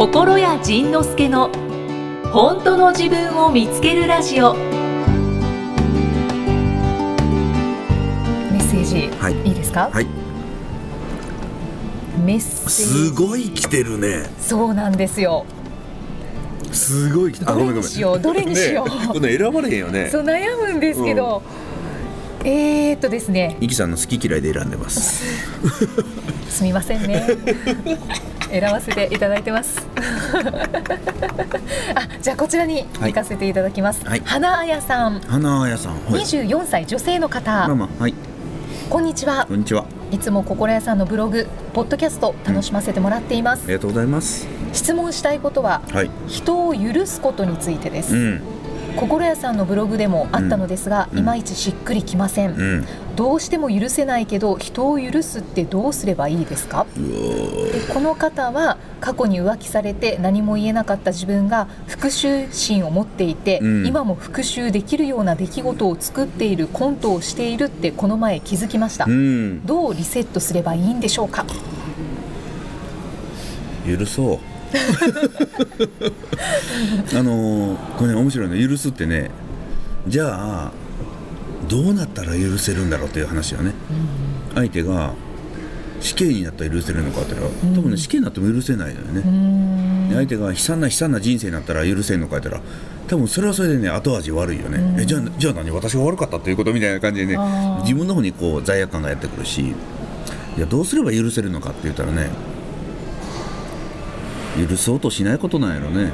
心谷仁之助の本当の自分を見つけるラジオ。メッセージ、はい。いいですか、はい。メッセージ。すごい来てるね。そうなんですよ。すごい来てどれにしよう？どれにしよう？ねこれ選ばれへんよね。そう悩むんですけど、えー、っとですね。イキさんの好き嫌いで選んでます。すみませんね選ばせていただいてます。あじゃあこちらにはい。行かせていただきます、はい。花彩さん。花屋さんはい。24歳女性の方、まあまあはい。こんにちは。こんにちは。いつも心屋さんのブログポッドキャスト楽しませてもらっています、ありがとうございます。質問したいことははい。人を許すことについてです、うん心屋さんのブログでもあったのですが、うん。いまいちしっくりきません、うん。どうしても許せないけど人を許すってどうすればいいですか？でこの方は過去に浮気されて何も言えなかった自分が復讐心を持っていて、うん。今も復讐できるような出来事を作っているコントをしているってこの前気づきました、うん。どうリセットすればいいんでしょうか？許そう あのーこれね面白いの許すってねじゃあどうなったら許せるんだろうっていう話よね、相手が死刑になったら許せるのかって言ったら、多分ね死刑になっても許せないのよね、うーん。で相手が悲惨な悲惨な人生になったら許せんのかって言ったら多分それはそれでね後味悪いよね、えじゃあじゃあ何私が悪かったっていうことみたいな感じでね自分の方にこう罪悪感がやってくるしいやどうすれば許せるのかって言ったらね許そうとしないことなんやろね。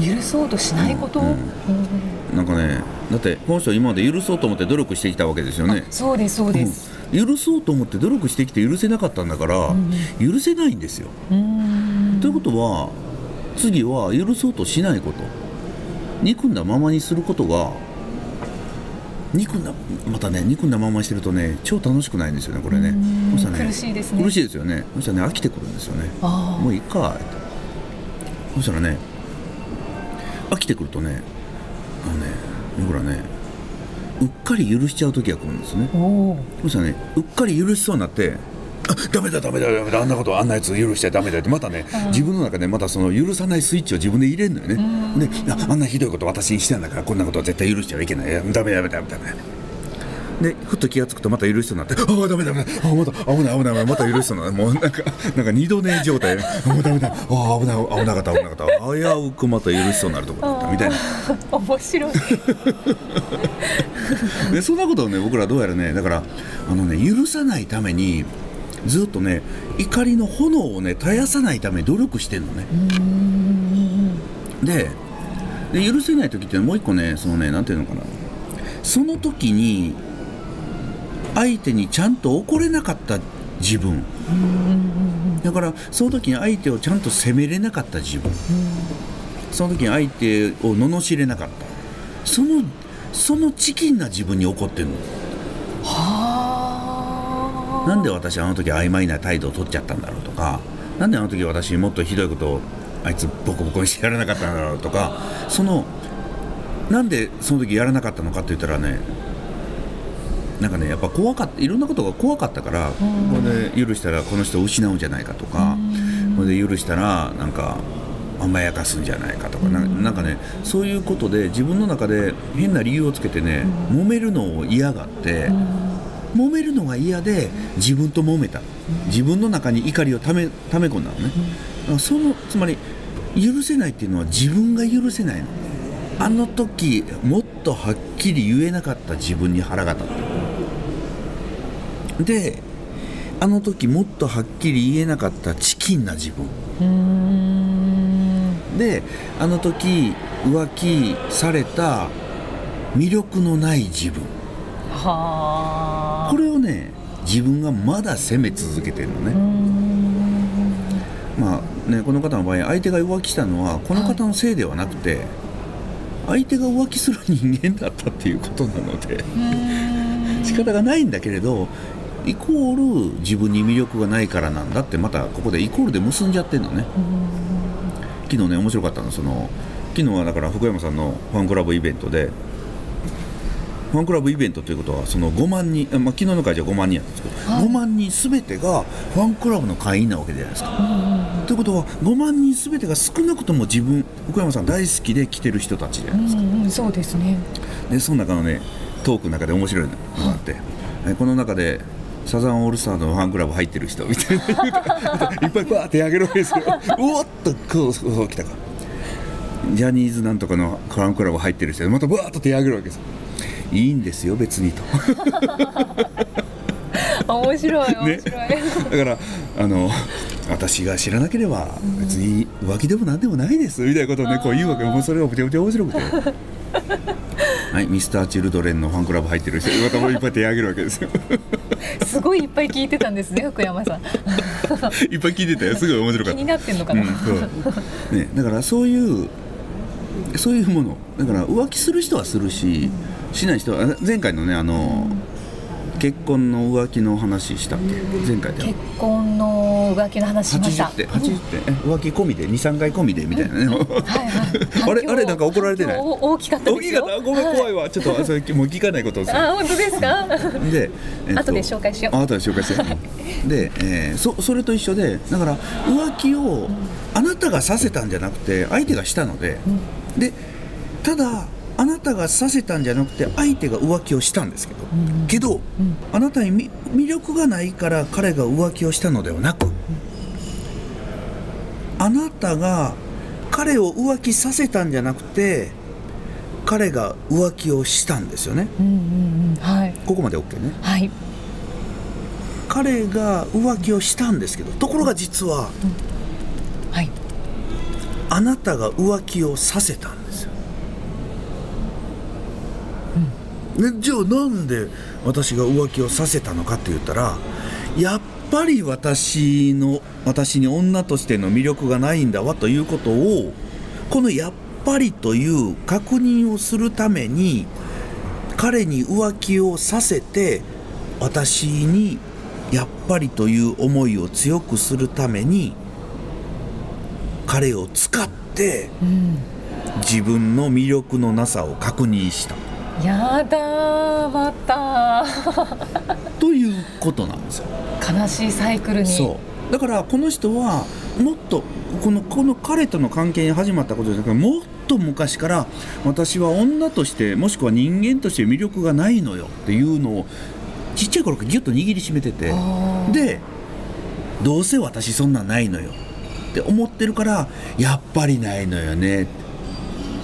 許そうとしないこと、うんうん。なんかねだってこの人は今まで許そうと思って努力してきたわけですよね。あそうですそうです、うん。許そうと思って努力してきて許せなかったんだから、許せないんですよ。ということは次は許そうとしないこと。憎んだままにすることが憎んだまたね憎んだままにしてるとね超楽しくないんですよねこれね。ね苦しいですね。苦しいですよね。そしたらね飽きてくるんですよね。もういいかってそしたらね飽きてくるとねあのね僕らねうっかり許しちゃう時が来るんですね。そしたらねうっかり許しそうになってあダメだダメだダメだあんなことあんなやつ許しちゃダメだってまたね自分の中でまたその許さないスイッチを自分で入れるのよね。でああんなひどいこと私にしてんだからこんなことは絶対許してはいけない。ダメダメダメダメでふっと気が付くとまた許しそうになってああダメダメあまた危ない危ないまた許しそうになってもうなんかなんか二度寝状態。あもうダメだああ危ない危なかった危なかった。危うくまた許しそうになるところだったみたいな。面白い。でそんなことをね僕らどうやらねだからあのね許さないためにずっとね怒りの炎をね絶やさないために努力してんのね。でで許せない時ってもう一個ねそのねなんていうのかな。その時に相手にちゃんと怒れなかった自分。だからその時に相手をちゃんと責めれなかった自分。その時に相手を罵れなかった。そのそのチキンな自分に怒ってるの。はあ。なんで私あの時曖昧な態度を取っちゃったんだろうとか。なんであの時私もっとひどいことをあいつボコボコにしてやらなかったんだろうとか。そのなんでその時やらなかったのかって言ったらねなんかねやっぱ怖かったいろんなことが怖かったから、これで許したらこの人を失うんじゃないかとか、これで許したらなんか甘やかすんじゃないかとか、ななんかねそういうことで自分の中で変な理由をつけてね、揉めるのを嫌がって、揉めるのが嫌で自分と揉めた。自分の中に怒りをためため込んだのね、だからそのつまり許せないっていうのは自分が許せないの。あの時もっとはっきり言えなかった自分に腹が立ってるであの時もっとはっきり言えなかったチキンな自分。であの時浮気された魅力のない自分。はあ。これをね自分がまだ責め続けてるのね、まあねこの方の場合相手が浮気したのはこの方のせいではなくて、相手が浮気する人間だったっていうことなので仕方がないんだけれどイコール自分に魅力がないからなんだってまたここでイコールで結んじゃってんのね。昨日ね面白かったのその昨日はだから福山さんのファンクラブイベントでファンクラブイベントということはその5万人、あまあ、昨日の会場は5万人やったんですけど、5万人全てがファンクラブの会員なわけじゃないですか。ということは5万人全てが少なくとも自分福山さん大好きで来てる人たちじゃないですか、うんうん、そうですね。でその中のねトークの中で面白いのがあって、えこの中でサザンオールスターのファンクラブ入ってる人みたいな。言うていっぱいバーってあげるわけですよ。うおっとこうそう来たか。ジャニーズなんとかのファンクラブ入ってる人。またバーッと手挙げるわけですいいんですよ別にと。面白い 面ね白い、だからあの私が知らなければ別に浮気でもなんでもないです。みたいなことをねこう言うわけもうそれがめちゃめちゃ面白くて。はいミスターチルドレンのファンクラブ入ってる人。またもういっぱい手挙げるわけですよすごいいっぱい聞いてたんですね福山さん。いっぱい聞いてたよすごい面白かった。気になってんのかな、うんね、だからそういうそういうもの。だから浮気する人はするししない人はあ前回のねあの結婚の浮気の話したっけ？前回で結婚の浮気の話しました。80点80点え浮気込みで23回込みでみたいなね。あれあれなんか怒られてない？大きかった大きかった？ごめん怖いわ。ちょっとあそれもう聞かないことをするあ本当ですか？で、えっと後で紹介しよう。あ後で紹介してで、えーそそれと一緒でだから浮気をあなたがさせたんじゃなくて相手がしたので、でただあなたがさせたんじゃなくて相手が浮気をしたんですけど、けど、あなたにみ魅力がないから彼が浮気をしたのではなく、あなたが彼を浮気させたんじゃなくて彼が浮気をしたんですよね。うんうんうんはい。ここまで OK ね。はい。彼が浮気をしたんですけどところが実ははい。あなたが浮気をさせたんですよ、ね、じゃあなんで私が浮気をさせたのかって言ったらやっぱり私の私に女としての魅力がないんだわということをこの「やっぱり」という確認をするために彼に浮気をさせて私にやっぱりという思いを強くするために彼を使ってうん。自分の魅力のなさを確認したやだーまた。ということなんですよ。悲しいサイクルに。そう。だからこの人はもっとこのこの彼との関係に始まったことじゃなくてもっと昔から私は女としてもしくは人間として魅力がないのよっていうのをちっちゃい頃からギュッと握りしめててでどうせ私そんなんないのよって思ってるからやっぱりないのよね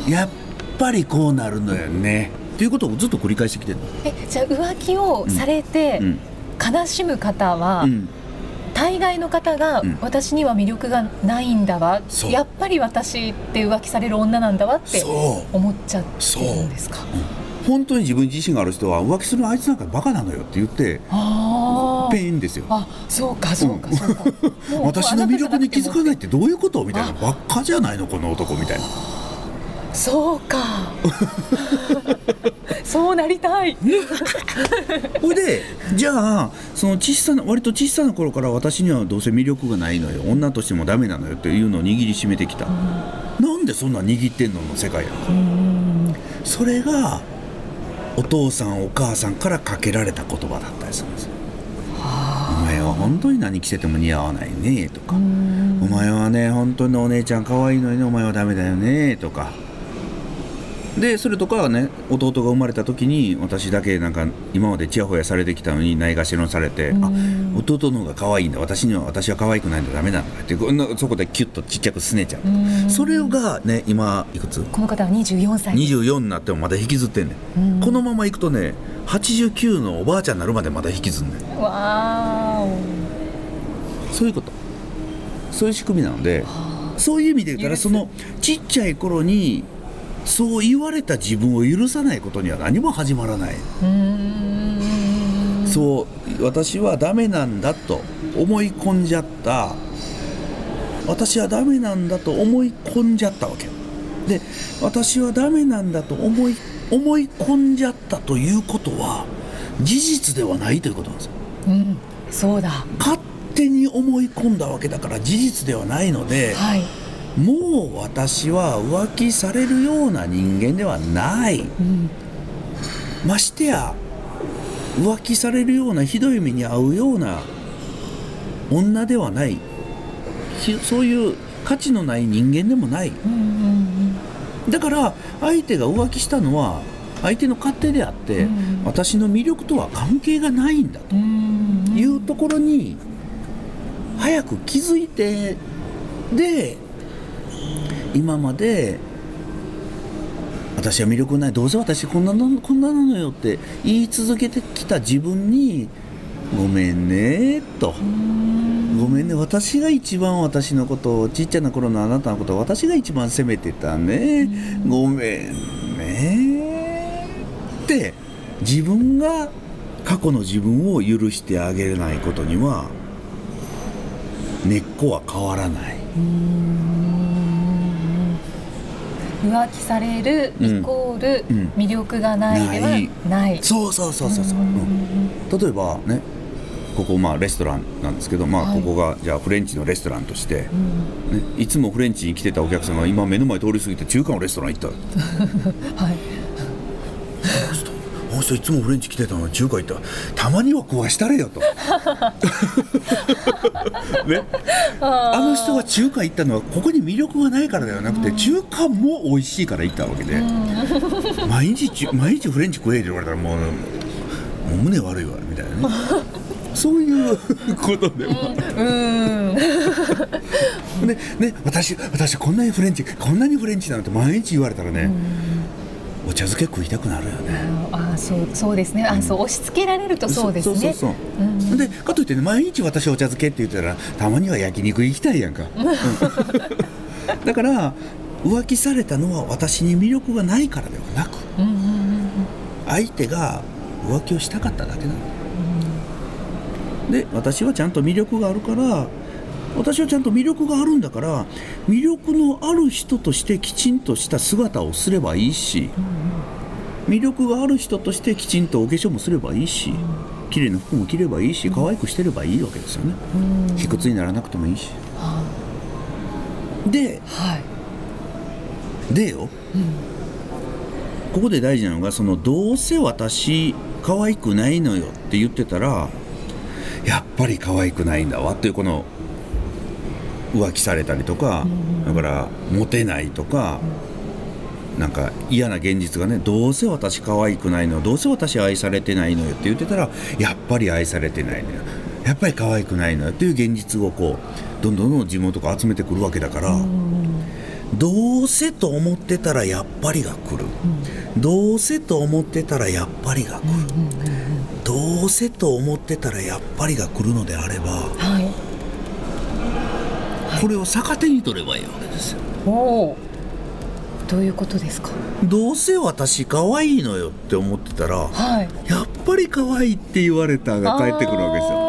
やっぱりこうなるのよねっていうことをずっと繰り返してきてるの？えじゃあ浮気をされてうん。悲しむ方は、うん。大概の方が、うん。私には魅力がないんだわ。そう。やっぱり私って浮気される女なんだわって思っちゃってるんですか？本当に自分自身がある人は浮気するあいつなんかバカなのよって言ってペンですよ。あそうかそうかそうか、もう私の魅力に気づかないいってどういうこと？みたいな。ばっかじゃないのこの男みたいなそうか。そうなりたい。ほいでじゃあその小さな割と小さな頃から私にはどうせ魅力がないのよ。女としてもダメなのよっていうのを握りしめてきた、なんでそんな握ってんのの世界や。んかそれがお父さんお母さんからかけられた言葉だったりするんです。よお前は本当に何着せても似合わないねとか。お前はね本当にお姉ちゃん可愛いのにねお前はダメだよねとか。でそれとかはね弟が生まれた時に私だけなんか今までちやほやされてきたのにないがしろにされてあ弟の方が可愛いんだ。私には私は可愛くないんだダメなんだってこんなそこでキュッとちっちゃくすねちゃう。それがね今いくつ？この方は24歳。です24になってもまだ引きずってんねん。このままいくとね89のおばあちゃんになるまでまだ引きずんねん。わーお。そういうこと。そういう仕組みなのでそういう意味で言ったらそのちっちゃい頃にそう言われた自分を許さないことには何も始まらない、そう私はダメなんだと思い込んじゃった。私はダメなんだと思い込んじゃったわけ。で私はダメなんだと思い思い込んじゃったということは事実ではないということなんですよ。うん。そうだ。勝手に思い込んだわけだから事実ではないのではいもう私は浮気されるような人間ではない。うんましてや浮気されるようなひどい目に遭うような女ではない。しそういう価値のない人間でもない。だから相手が浮気したのは相手の勝手であって、うん私の魅力とは関係がないんだと。いうところに早く気づいてで今まで私は魅力ない。どうせ私こんなのこんなのよって言い続けてきた自分にごめんねと。ごめんね。私が一番私のことをちっちゃな頃のあなたのことを私が一番責めてたね。ごめんね。って自分が過去の自分を許してあげれないことには根っこは変わらない。浮気されるイコールうん。魅力がないではない。ない。そうそうそうそうそう、うん。例えばねここまあレストランなんですけど、まあ、はい。ここがじゃあフレンチのレストランとして、うん。ね、いつもフレンチに来てたお客さんが今目の前通り過ぎて中華のレストラン行った。はい。人いつもフレンチ来てたのに中華行った。たまには食わしたれよと。ね。あの人が中華行ったのはここに魅力がないからではなくて中華も美味しいから行ったわけで。毎日ち毎日フレンチ食えって言われたらもうもう胸悪いわみたいなね。そういうことでも。うん。ねね私私こんなにフレンチこんなにフレンチなんて毎日言われたらねお茶漬け食いたくなるよね。あそうそうですね。あそう押し付けられるとそうですね。そうそうそう。うん。でかといってね毎日私お茶漬けって言ったらたまには焼肉行きたいやんか、うん。だから浮気されたのは私に魅力がないからではなくうんうんうん相手が浮気をしたかっただけなの、で私はちゃんと魅力があるから私はちゃんと魅力があるんだから魅力のある人としてきちんとした姿をすればいいし魅力がある人としてきちんとお化粧もすればいいし綺麗な服も着ればいいし可愛くしてればいいわけですよねうん。卑屈にならなくてもいいしではい。でよ、ここで大事なのがそのどうせ私可愛くないのよって言ってたらやっぱり可愛くないんだわっていうこの浮気されたりとか、だからモテないとか、なんか嫌な現実がねどうせ私可愛くないのどうせ私愛されてないのよって言ってたらやっぱり愛されてないのよやっぱり可愛くないのよっていう現実をこうどんどんどん自分とか集めてくるわけだから。どうせと思ってたらやっぱりが来る、どうせと思ってたらやっぱりが来る、どうせと思ってたらやっぱりが来るのであればはい。これを逆手に取ればいいわけですよ。おお。どういうことですか？どうせ私可愛いのよって思ってたらはい。やっぱり可愛いって言われたが返ってくるわけですよ。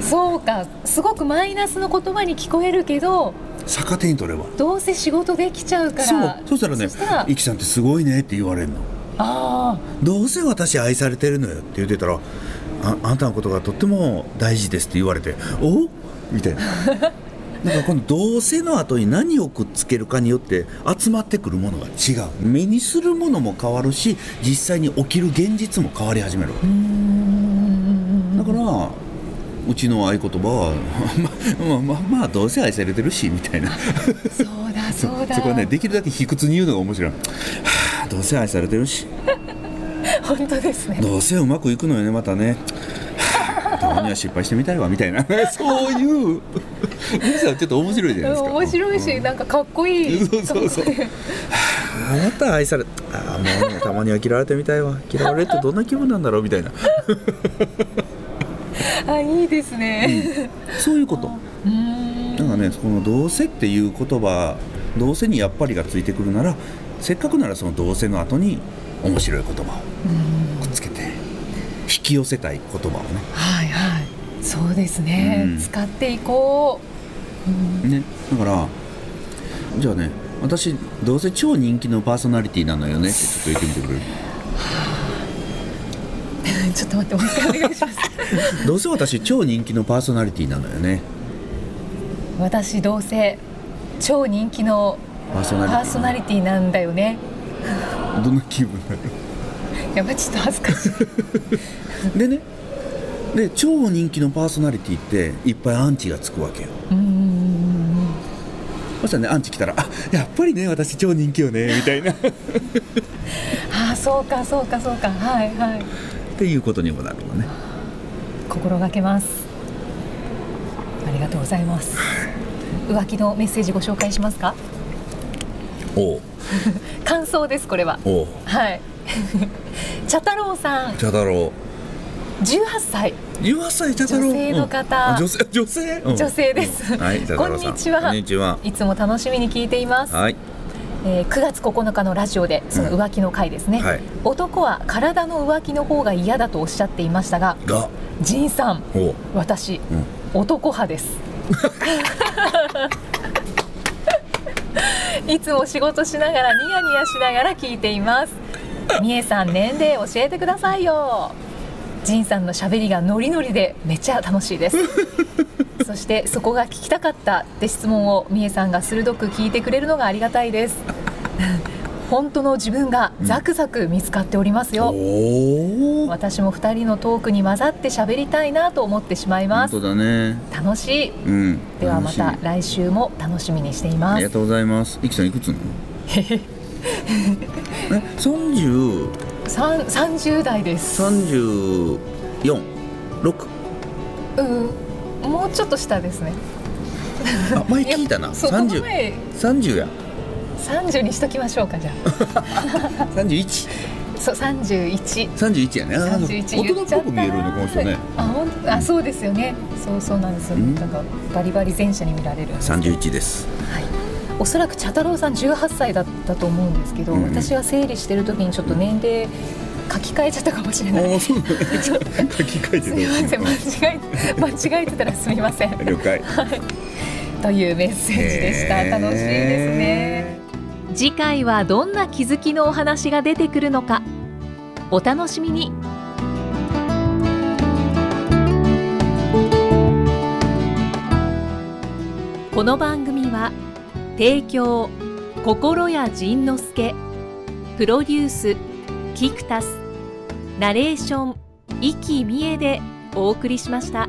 そうか、すごくマイナスの言葉に聞こえるけど、逆手に取れば。どうせ仕事できちゃうから。そう。そしたらねそしたら「イキさんってすごいね」って言われるの。あどうせ私愛されてるのよって言ってたらああんたのことがとっても大事ですって言われておみたいな。だからこのどうせの後に何をくっつけるかによって集まってくるものが違う。目にするものも変わるし実際に起きる現実も変わり始めるだからうちの合言葉はまあまあまあどうせ愛されてるしみたいな。そうだ、そうだ。そ こはねできるだけ卑屈に言うのが面白い、はあ、どうせ愛されてるし。本当ですね。どうせうまくいくのよねまたね。はあたまには失敗してみたいわみたいな。そういう。皆さんちょっと面白いじゃないですか。面白いし、なんかかっこいい。そうそうそう。あなた愛されああもうねたまには嫌われてみたいわ。嫌われるってどんな気分なんだろうみたいな。あ、いいですね。そういうこと。うーん。だからねこの「どうせ」っていう言葉「どうせ」にやっぱりがついてくるならせっかくならその「どうせ」の後に面白い言葉をくっつけて引き寄せたい言葉をね。はいはい。そうですね。うん使っていこう。ねだからじゃあね私どうせ超人気のパーソナリティなのよねってちょっと言ってみてくれる？ちょっと待って、もう一回お願いします。どうせ私超人気のパーソナリティなのよね私どうせ超人気のパーソナリティなんだよね。どんな気分な やばいちょっと恥ずかしい。のでねで超人気のパーソナリティっていっぱいアンチがつくわけよ。うんうんうんうんそしたらねアンチ来たら「あやっぱりね私超人気よね」みたいな。っ ああそうかそうかそうか。はいはい。ていうことにもなるのね。心がけます。ありがとうございます。浮気のメッセージご紹介しますか？おう。感想ですこれは。おう。はい。茶太郎さん。茶太郎18歳。18歳女性の方。うん。あ女性女性、うん。女性です。うん。はいこんにちは。こんにちは。いつも楽しみに聞いています、はい。えー9月9日のラジオでその浮気の回ですね、はい。男は体の浮気の方が嫌だとおっしゃっていましたがが？仁さん私、うん。男派です。いつも仕事しながらニヤニヤしながら聞いています。みえさん年齢教えてくださいよ仁さんのしゃべりがノリノリでめっちゃ楽しいです。そしてそこが聞きたかったって質問をみえさんが鋭く聞いてくれるのがありがたいです。本当の自分がザクザク見つかっておりますよ、おお私も2人のトークに混ざって喋りたいなと思ってしまいます。本当だね。楽しい。うん。ではまたみ来週も楽しみにしていあます。りがとうございます。いきさんいくつ え三十三30代です。三十四六。うん。もうちょっと下ですね。あ前聞いたな。三十。三十や。30にしときましょうかじゃ 三十一。あそう31三十一やね。あー。31大人っぽく見えるねこの人ね。あ本当？あそうですよね。そうそうなんです。よ、うん。なんかバリバリ前者に見られる。三十一です。はい、おそらく茶太郎さん18歳だったと思うんですけど、うん私は整理してる時にちょっと年齢書き換えちゃったかもしれない、書き換えてすみません。間違え間違えてたらすみません。了解。というメッセージでした。楽しいですね。次回はどんな気づきのお話が出てくるのか。お楽しみに。この番組は提供心谷仁之助プロデュースキクタスナレーション生きみえでお送りしました。